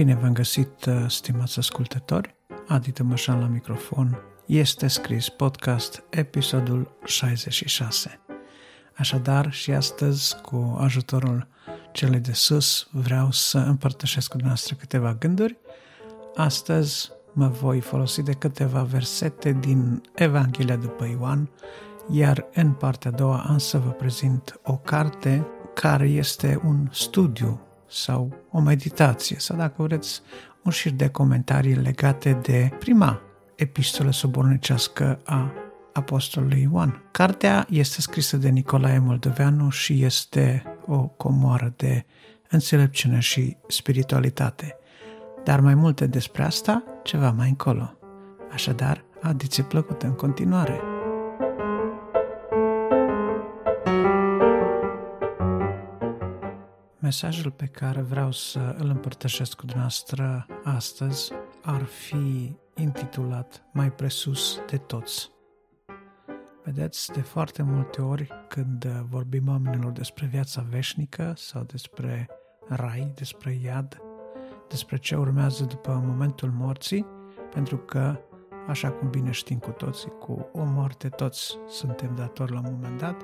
Bine v-am găsit, uh, stimați ascultători. Adi Tămășan la microfon. Este scris podcast, episodul 66. Așadar, și astăzi, cu ajutorul celui de sus, vreau să împărtășesc cu dumneavoastră câteva gânduri. Astăzi mă voi folosi de câteva versete din Evanghelia după Ioan, iar în partea a doua am să vă prezint o carte care este un studiu sau o meditație sau dacă vreți un șir de comentarii legate de prima epistolă subornicească a Apostolului Ioan. Cartea este scrisă de Nicolae Moldoveanu și este o comoară de înțelepciune și spiritualitate. Dar mai multe despre asta ceva mai încolo. Așadar, adiție plăcută în continuare! Mesajul pe care vreau să îl împărtășesc cu dumneavoastră astăzi ar fi intitulat Mai presus de toți. Vedeți, de foarte multe ori când vorbim oamenilor despre viața veșnică sau despre rai, despre iad, despre ce urmează după momentul morții, pentru că, așa cum bine știm cu toții, cu o moarte toți suntem datori la un moment dat,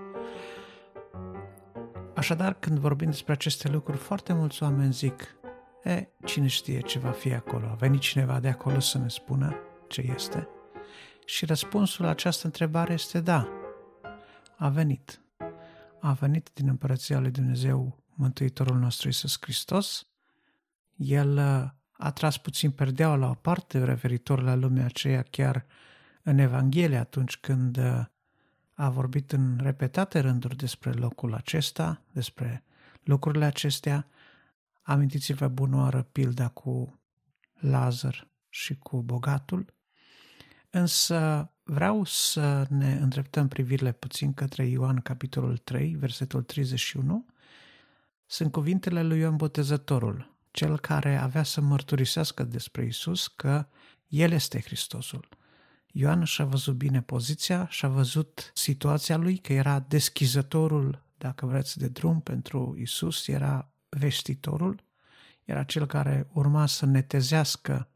Așadar, când vorbim despre aceste lucruri, foarte mulți oameni zic, e, cine știe ce va fi acolo? A venit cineva de acolo să ne spună ce este? Și răspunsul la această întrebare este da, a venit. A venit din Împărăția lui Dumnezeu Mântuitorul nostru Iisus Hristos. El uh, a tras puțin perdeaua la o parte referitor la lumea aceea chiar în Evanghelie atunci când uh, a vorbit în repetate rânduri despre locul acesta, despre lucrurile acestea. Amintiți-vă bunoară pilda cu Lazar și cu bogatul. Însă vreau să ne îndreptăm privirile puțin către Ioan, capitolul 3, versetul 31. Sunt cuvintele lui Ioan Botezătorul, cel care avea să mărturisească despre Isus că El este Hristosul. Ioan și-a văzut bine poziția, și-a văzut situația lui, că era deschizătorul, dacă vreți, de drum pentru Isus, era vestitorul, era cel care urma să netezească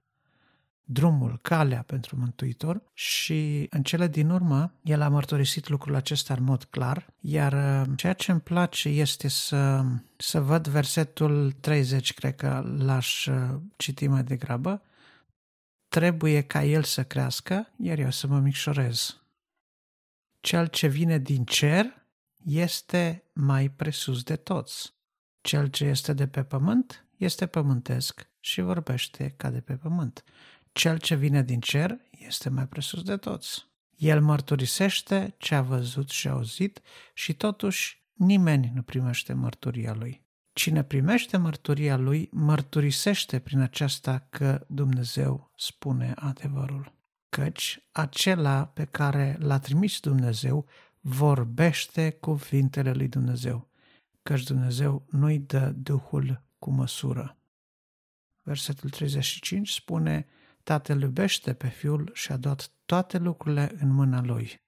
drumul, calea pentru Mântuitor și în cele din urmă el a mărturisit lucrul acesta în mod clar, iar uh, ceea ce îmi place este să, să văd versetul 30, cred că l-aș uh, citi mai degrabă, trebuie ca el să crească, iar eu să mă micșorez. Cel ce vine din cer este mai presus de toți. Cel ce este de pe pământ este pământesc și vorbește ca de pe pământ. Cel ce vine din cer este mai presus de toți. El mărturisește ce a văzut și auzit și totuși nimeni nu primește mărturia lui. Cine primește mărturia lui, mărturisește prin aceasta că Dumnezeu spune adevărul. Căci acela pe care l-a trimis Dumnezeu vorbește cuvintele lui Dumnezeu, căci Dumnezeu nu-i dă Duhul cu măsură. Versetul 35 spune, Tatăl iubește pe Fiul și a dat toate lucrurile în mâna Lui.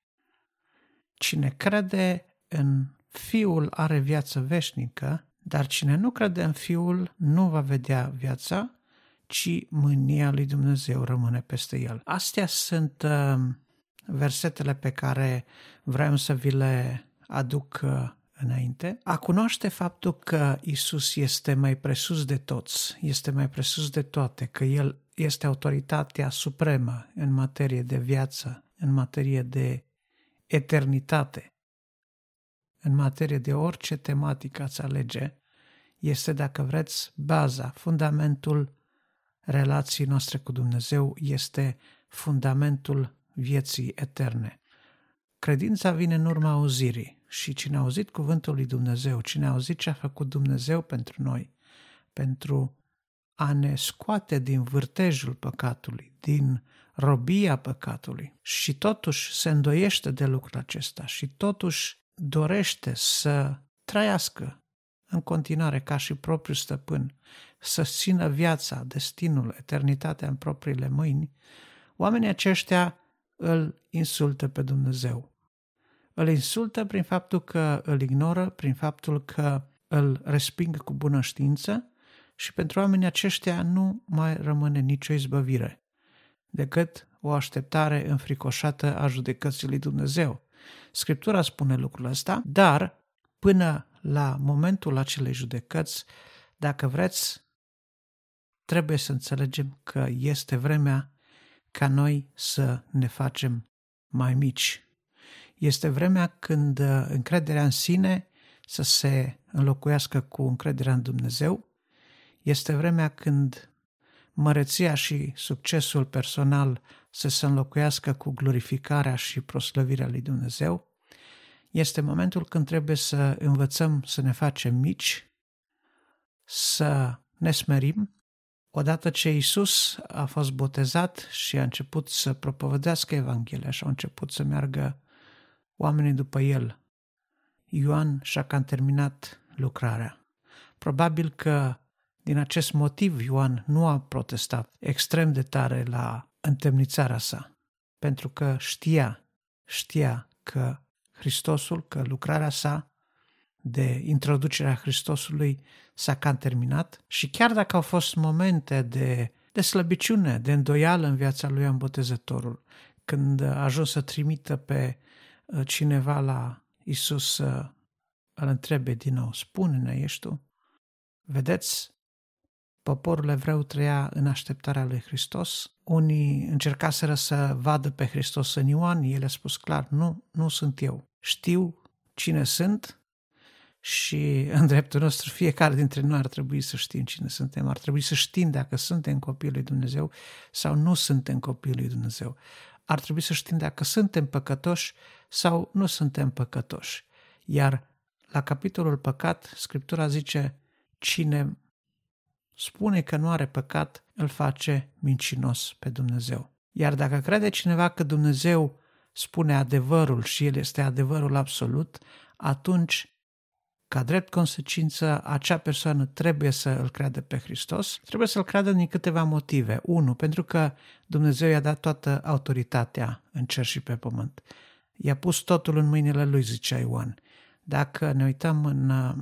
Cine crede în Fiul are viață veșnică, dar cine nu crede în Fiul nu va vedea viața, ci mânia lui Dumnezeu rămâne peste el. Astea sunt uh, versetele pe care vreau să vi le aduc uh, înainte. A cunoaște faptul că Isus este mai presus de toți, este mai presus de toate, că El este autoritatea supremă în materie de viață, în materie de eternitate în materie de orice tematică ați alege, este, dacă vreți, baza, fundamentul relației noastre cu Dumnezeu, este fundamentul vieții eterne. Credința vine în urma auzirii și cine a auzit cuvântul lui Dumnezeu, cine a auzit ce a făcut Dumnezeu pentru noi, pentru a ne scoate din vârtejul păcatului, din robia păcatului și totuși se îndoiește de lucrul acesta și totuși dorește să trăiască în continuare ca și propriul stăpân, să țină viața, destinul, eternitatea în propriile mâini, oamenii aceștia îl insultă pe Dumnezeu. Îl insultă prin faptul că îl ignoră, prin faptul că îl resping cu bună știință și pentru oamenii aceștia nu mai rămâne nicio izbăvire decât o așteptare înfricoșată a judecății lui Dumnezeu. Scriptura spune lucrul ăsta, dar până la momentul acelei judecăți, dacă vreți, trebuie să înțelegem că este vremea ca noi să ne facem mai mici. Este vremea când uh, încrederea în sine să se înlocuiască cu încrederea în Dumnezeu. Este vremea când măreția și succesul personal să se înlocuiască cu glorificarea și proslăvirea lui Dumnezeu. Este momentul când trebuie să învățăm să ne facem mici, să ne smerim. Odată ce Isus a fost botezat și a început să propovădească Evanghelia și au început să meargă oamenii după el, Ioan și-a cam terminat lucrarea. Probabil că din acest motiv Ioan nu a protestat extrem de tare la întemnițarea sa, pentru că știa, știa că Hristosul, că lucrarea sa de introducerea Hristosului s-a cam terminat și chiar dacă au fost momente de, de slăbiciune, de îndoială în viața lui Ioan Botezătorul, când a ajuns să trimită pe uh, cineva la Isus să îl întrebe din nou, spune-ne, ești tu? Vedeți, Poporul evreu trăia în așteptarea lui Hristos. Unii încercaseră să vadă pe Hristos în Ioan, el a spus clar, nu, nu sunt eu. Știu cine sunt și în dreptul nostru fiecare dintre noi ar trebui să știm cine suntem. Ar trebui să știm dacă suntem copiii lui Dumnezeu sau nu suntem copiii lui Dumnezeu. Ar trebui să știm dacă suntem păcătoși sau nu suntem păcătoși. Iar la capitolul păcat, Scriptura zice, cine spune că nu are păcat, îl face mincinos pe Dumnezeu. Iar dacă crede cineva că Dumnezeu spune adevărul și El este adevărul absolut, atunci, ca drept consecință, acea persoană trebuie să îl creadă pe Hristos. Trebuie să-l creadă din câteva motive. Unu, pentru că Dumnezeu i-a dat toată autoritatea în cer și pe pământ. I-a pus totul în mâinile lui, zicea Ioan. Dacă ne uităm în uh,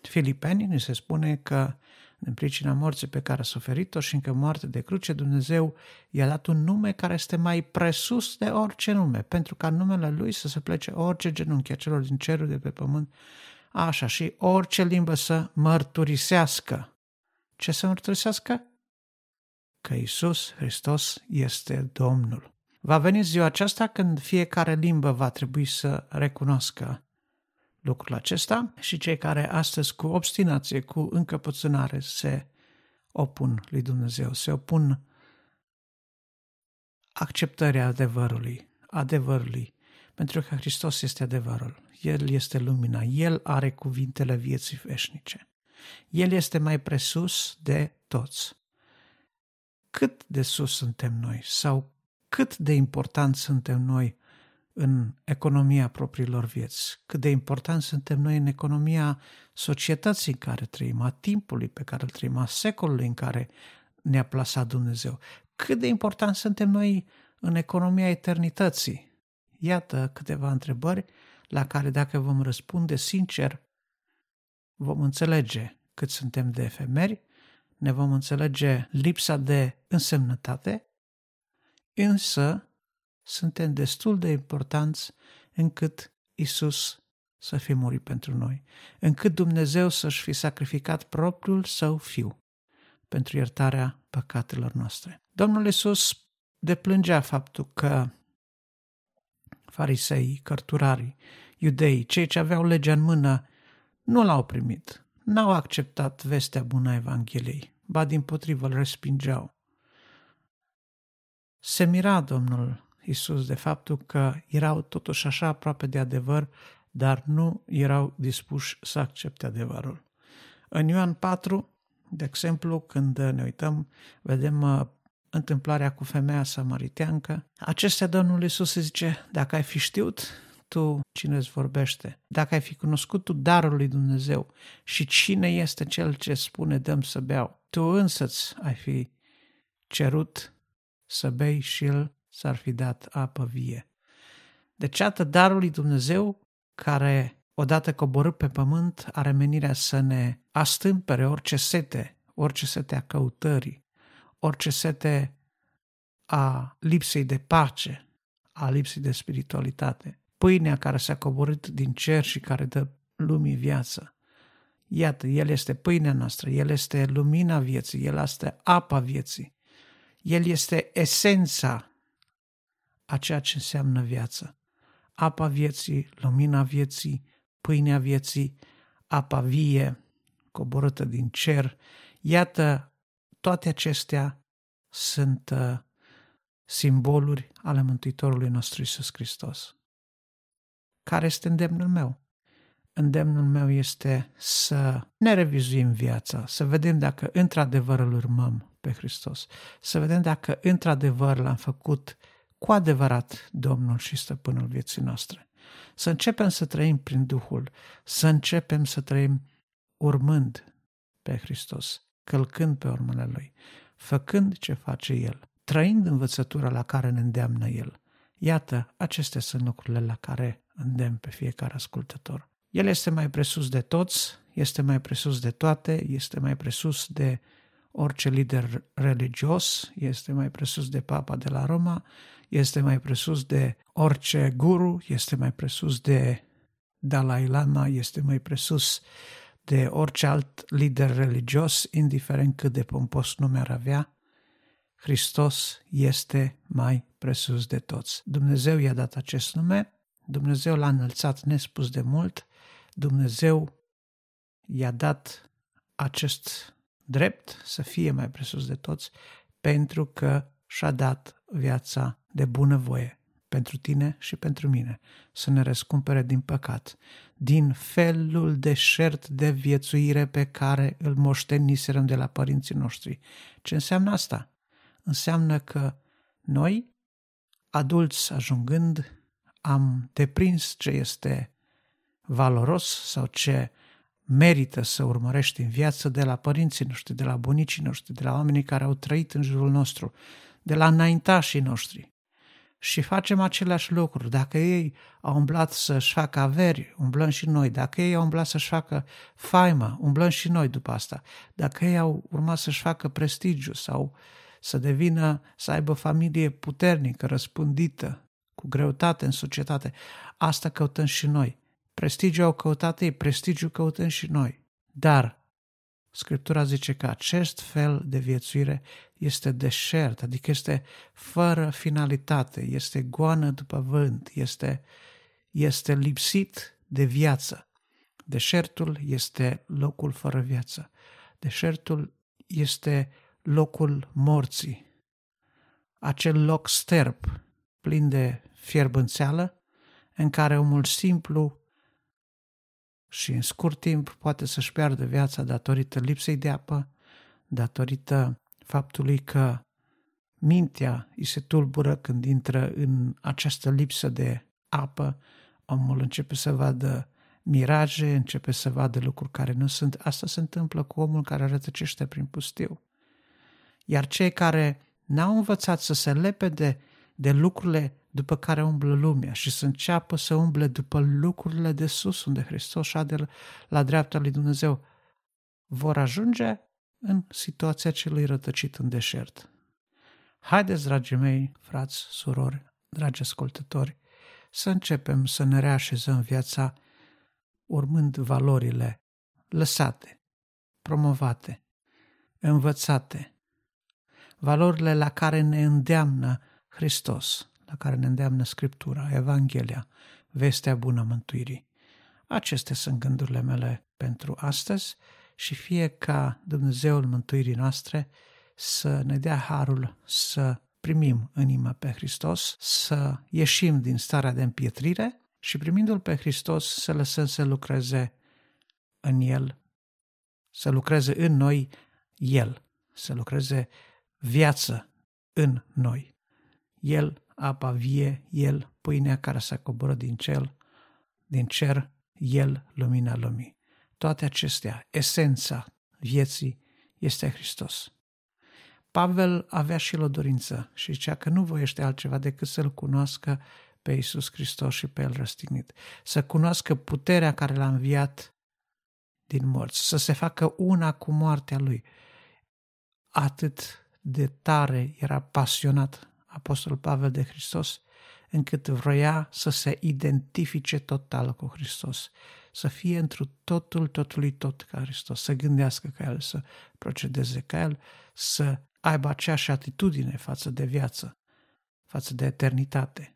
Filipeni, ni se spune că în pricina morții pe care a suferit-o și încă moarte de cruce, Dumnezeu i-a dat un nume care este mai presus de orice nume, pentru ca numele Lui să se plece orice genunchi a celor din cerul de pe pământ, așa, și orice limbă să mărturisească. Ce să mărturisească? Că Isus Hristos este Domnul. Va veni ziua aceasta când fiecare limbă va trebui să recunoască lucrul acesta și cei care astăzi cu obstinație, cu încăpățânare se opun lui Dumnezeu, se opun acceptării adevărului, adevărului, pentru că Hristos este adevărul, El este lumina, El are cuvintele vieții veșnice. El este mai presus de toți. Cât de sus suntem noi sau cât de important suntem noi în economia propriilor vieți, cât de important suntem noi în economia societății în care trăim, a timpului pe care îl trăim, a secolului în care ne-a plasat Dumnezeu, cât de important suntem noi în economia eternității. Iată câteva întrebări la care dacă vom răspunde sincer, vom înțelege cât suntem de efemeri, ne vom înțelege lipsa de însemnătate, însă suntem destul de importanți încât Isus să fie murit pentru noi, încât Dumnezeu să-și fi sacrificat propriul său fiu pentru iertarea păcatelor noastre. Domnul Isus deplângea faptul că farisei, cărturarii, iudeii, cei ce aveau legea în mână, nu l-au primit, n-au acceptat vestea bună a Evangheliei, ba din potrivă îl respingeau. Se mira Domnul Isus de faptul că erau totuși așa aproape de adevăr, dar nu erau dispuși să accepte adevărul. În Ioan 4, de exemplu, când ne uităm, vedem uh, întâmplarea cu femeia samariteancă. Acestea Domnul Iisus zice, dacă ai fi știut tu cine îți vorbește, dacă ai fi cunoscut tu darul lui Dumnezeu și cine este cel ce spune dăm să beau, tu însăți ai fi cerut să bei și el s-ar fi dat apă vie. Deci, iată darul lui Dumnezeu care, odată coborât pe pământ, are menirea să ne astâmpere orice sete, orice sete a căutării, orice sete a lipsei de pace, a lipsei de spiritualitate. Pâinea care s-a coborât din cer și care dă lumii viață. Iată, El este pâinea noastră, El este lumina vieții, El este apa vieții. El este esența a ceea ce înseamnă viață. Apa vieții, lumina vieții, pâinea vieții, apa vie, coborâtă din cer. Iată, toate acestea sunt uh, simboluri ale Mântuitorului nostru Isus Hristos. Care este îndemnul meu? Îndemnul meu este să ne revizuim viața, să vedem dacă într-adevăr îl urmăm pe Hristos, să vedem dacă într-adevăr l-am făcut cu adevărat Domnul și Stăpânul vieții noastre. Să începem să trăim prin Duhul, să începem să trăim urmând pe Hristos, călcând pe urmele Lui, făcând ce face El, trăind învățătura la care ne îndeamnă El. Iată, acestea sunt lucrurile la care îndemn pe fiecare ascultător. El este mai presus de toți, este mai presus de toate, este mai presus de orice lider religios, este mai presus de papa de la Roma, este mai presus de orice guru, este mai presus de Dalai Lama, este mai presus de orice alt lider religios, indiferent cât de pompos nume ar avea, Hristos este mai presus de toți. Dumnezeu i-a dat acest nume, Dumnezeu l-a înălțat nespus de mult, Dumnezeu i-a dat acest drept să fie mai presus de toți, pentru că și-a dat viața de bunăvoie pentru tine și pentru mine, să ne răscumpere din păcat, din felul deșert de viețuire pe care îl moșteniserăm de la părinții noștri. Ce înseamnă asta? Înseamnă că noi, adulți ajungând, am deprins ce este valoros sau ce merită să urmărești în viață de la părinții noștri, de la bunicii noștri, de la oamenii care au trăit în jurul nostru, de la înaintașii noștri. Și facem aceleași lucruri. Dacă ei au umblat să-și facă averi, umblăm și noi. Dacă ei au umblat să-și facă faimă, umblăm și noi după asta. Dacă ei au urmat să-și facă prestigiu sau să devină, să aibă familie puternică, răspândită, cu greutate în societate, asta căutăm și noi. Prestigiu au căutat ei, prestigiu căutăm și noi. Dar Scriptura zice că acest fel de viețuire este deșert, adică este fără finalitate, este goană după vânt, este, este lipsit de viață. Deșertul este locul fără viață. Deșertul este locul morții. Acel loc sterp, plin de fierbânțeală, în care omul simplu și în scurt timp poate să-și piardă viața datorită lipsei de apă, datorită faptului că mintea îi se tulbură când intră în această lipsă de apă, omul începe să vadă miraje, începe să vadă lucruri care nu sunt. Asta se întâmplă cu omul care rătăcește prin pustiu. Iar cei care n-au învățat să se lepede de lucrurile după care umblă lumea și să înceapă să umble după lucrurile de sus, unde Hristos șade la dreapta lui Dumnezeu, vor ajunge în situația celui rătăcit în deșert. Haideți, dragii mei, frați, surori, dragi ascultători, să începem să ne reașezăm viața urmând valorile lăsate, promovate, învățate, valorile la care ne îndeamnă Hristos la care ne îndeamnă Scriptura, Evanghelia, vestea bună mântuirii. Acestea sunt gândurile mele pentru astăzi și fie ca Dumnezeul mântuirii noastre să ne dea harul să primim în inimă pe Hristos, să ieșim din starea de împietrire și primindu-L pe Hristos să lăsăm să lucreze în El, să lucreze în noi El, să lucreze viață în noi. El apa vie, El, pâinea care s-a coborât din cer, din cer, El, lumina lumii. Toate acestea, esența vieții este Hristos. Pavel avea și el o dorință și zicea că nu voiește altceva decât să-L cunoască pe Iisus Hristos și pe El răstignit. Să cunoască puterea care l-a înviat din morți, să se facă una cu moartea Lui. atât de tare era pasionat Apostolul Pavel de Hristos, încât vroia să se identifice total cu Hristos, să fie întru totul, totului tot ca Hristos, să gândească ca El, să procedeze ca El, să aibă aceeași atitudine față de viață, față de eternitate.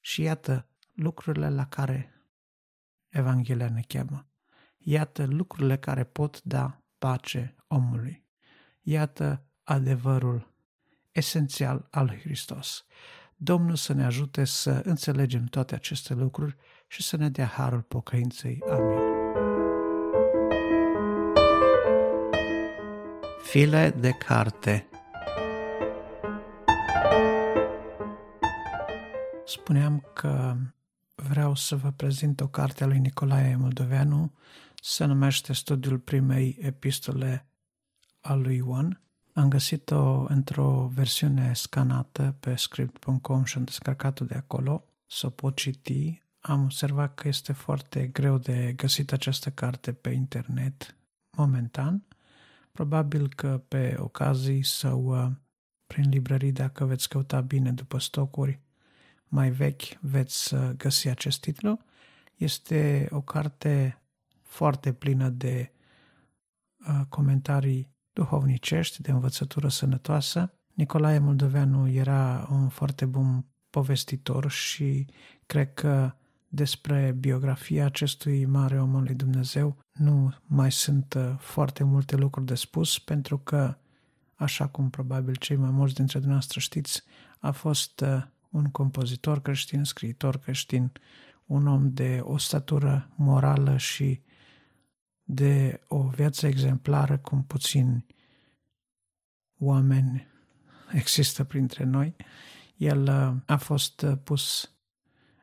Și iată lucrurile la care Evanghelia ne cheamă. Iată lucrurile care pot da pace omului. Iată adevărul esențial al lui Hristos. Domnul să ne ajute să înțelegem toate aceste lucruri și să ne dea harul pocăinței. Amin. File de carte Spuneam că vreau să vă prezint o carte a lui Nicolae Moldoveanu, se numește Studiul primei epistole a lui Ioan. Am găsit-o într-o versiune scanată pe script.com și am descărcat-o de acolo, să o pot citi. Am observat că este foarte greu de găsit această carte pe internet momentan. Probabil că pe ocazii sau uh, prin librării, dacă veți căuta bine după stocuri mai vechi, veți uh, găsi acest titlu. Este o carte foarte plină de uh, comentarii duhovnicești, de învățătură sănătoasă. Nicolae Moldoveanu era un foarte bun povestitor și cred că despre biografia acestui mare om al lui Dumnezeu nu mai sunt uh, foarte multe lucruri de spus, pentru că, așa cum probabil cei mai mulți dintre dumneavoastră știți, a fost uh, un compozitor creștin, scriitor creștin, un om de o statură morală și de o viață exemplară cum puțini oameni există printre noi. El uh, a fost uh, pus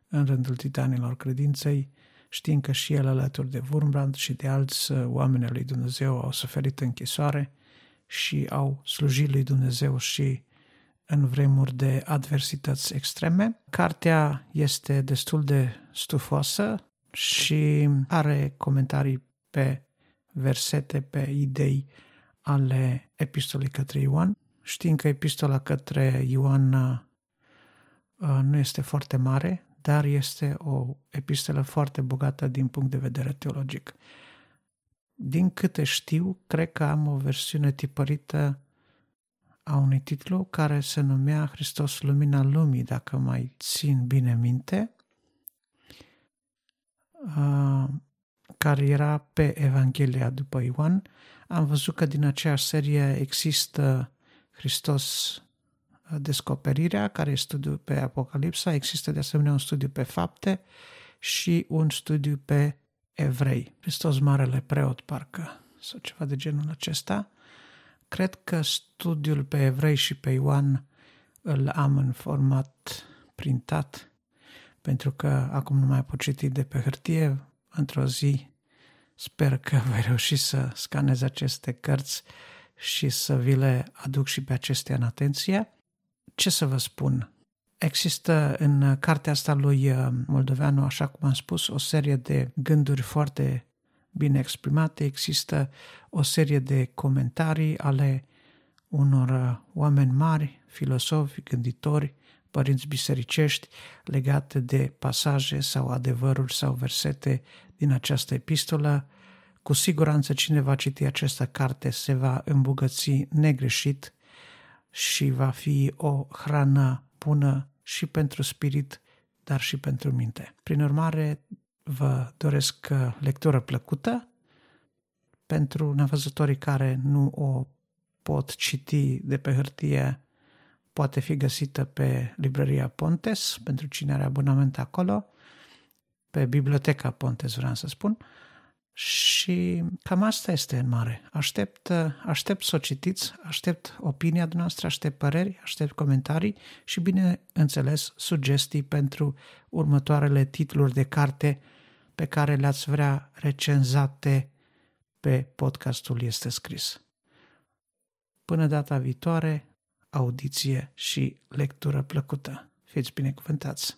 în rândul titanilor credinței, știind că și el alături de Wurmbrand și de alți uh, oameni al lui Dumnezeu au suferit închisoare și au slujit lui Dumnezeu și în vremuri de adversități extreme. Cartea este destul de stufoasă și are comentarii pe versete, pe idei ale epistolei către Ioan. Știm că epistola către Ioan uh, nu este foarte mare, dar este o epistolă foarte bogată din punct de vedere teologic. Din câte știu, cred că am o versiune tipărită a unui titlu care se numea Hristos Lumina Lumii, dacă mai țin bine minte, care era pe Evanghelia după Ioan. Am văzut că din aceeași serie există Hristos Descoperirea, care e studiu pe Apocalipsa, există de asemenea un studiu pe fapte și un studiu pe evrei. Hristos Marele Preot, parcă, sau ceva de genul acesta. Cred că studiul pe evrei și pe Ioan îl am în format printat, pentru că acum nu mai pot citi de pe hârtie. Într-o zi sper că voi reuși să scanez aceste cărți și să vi le aduc și pe acestea în atenție. Ce să vă spun? Există în cartea asta lui uh, Moldoveanu, așa cum am spus, o serie de gânduri foarte bine exprimate, există o serie de comentarii ale unor uh, oameni mari, filosofi, gânditori, părinți bisericești legate de pasaje sau adevăruri sau versete din această epistolă. Cu siguranță cine va citi această carte se va îmbogăți negreșit și va fi o hrană bună și pentru spirit, dar și pentru minte. Prin urmare, vă doresc uh, lectură plăcută pentru nevăzătorii care nu o pot citi de pe hârtie, poate fi găsită pe librăria Pontes, pentru cine are abonament acolo, pe biblioteca Pontes, vreau să spun, și cam asta este în mare. Aștept, aștept să o citiți, aștept opinia noastră, aștept păreri, aștept comentarii și, bineînțeles, sugestii pentru următoarele titluri de carte pe care le-ați vrea recenzate pe podcastul Este Scris. Până data viitoare, audiție și lectură plăcută. Fiți binecuvântați!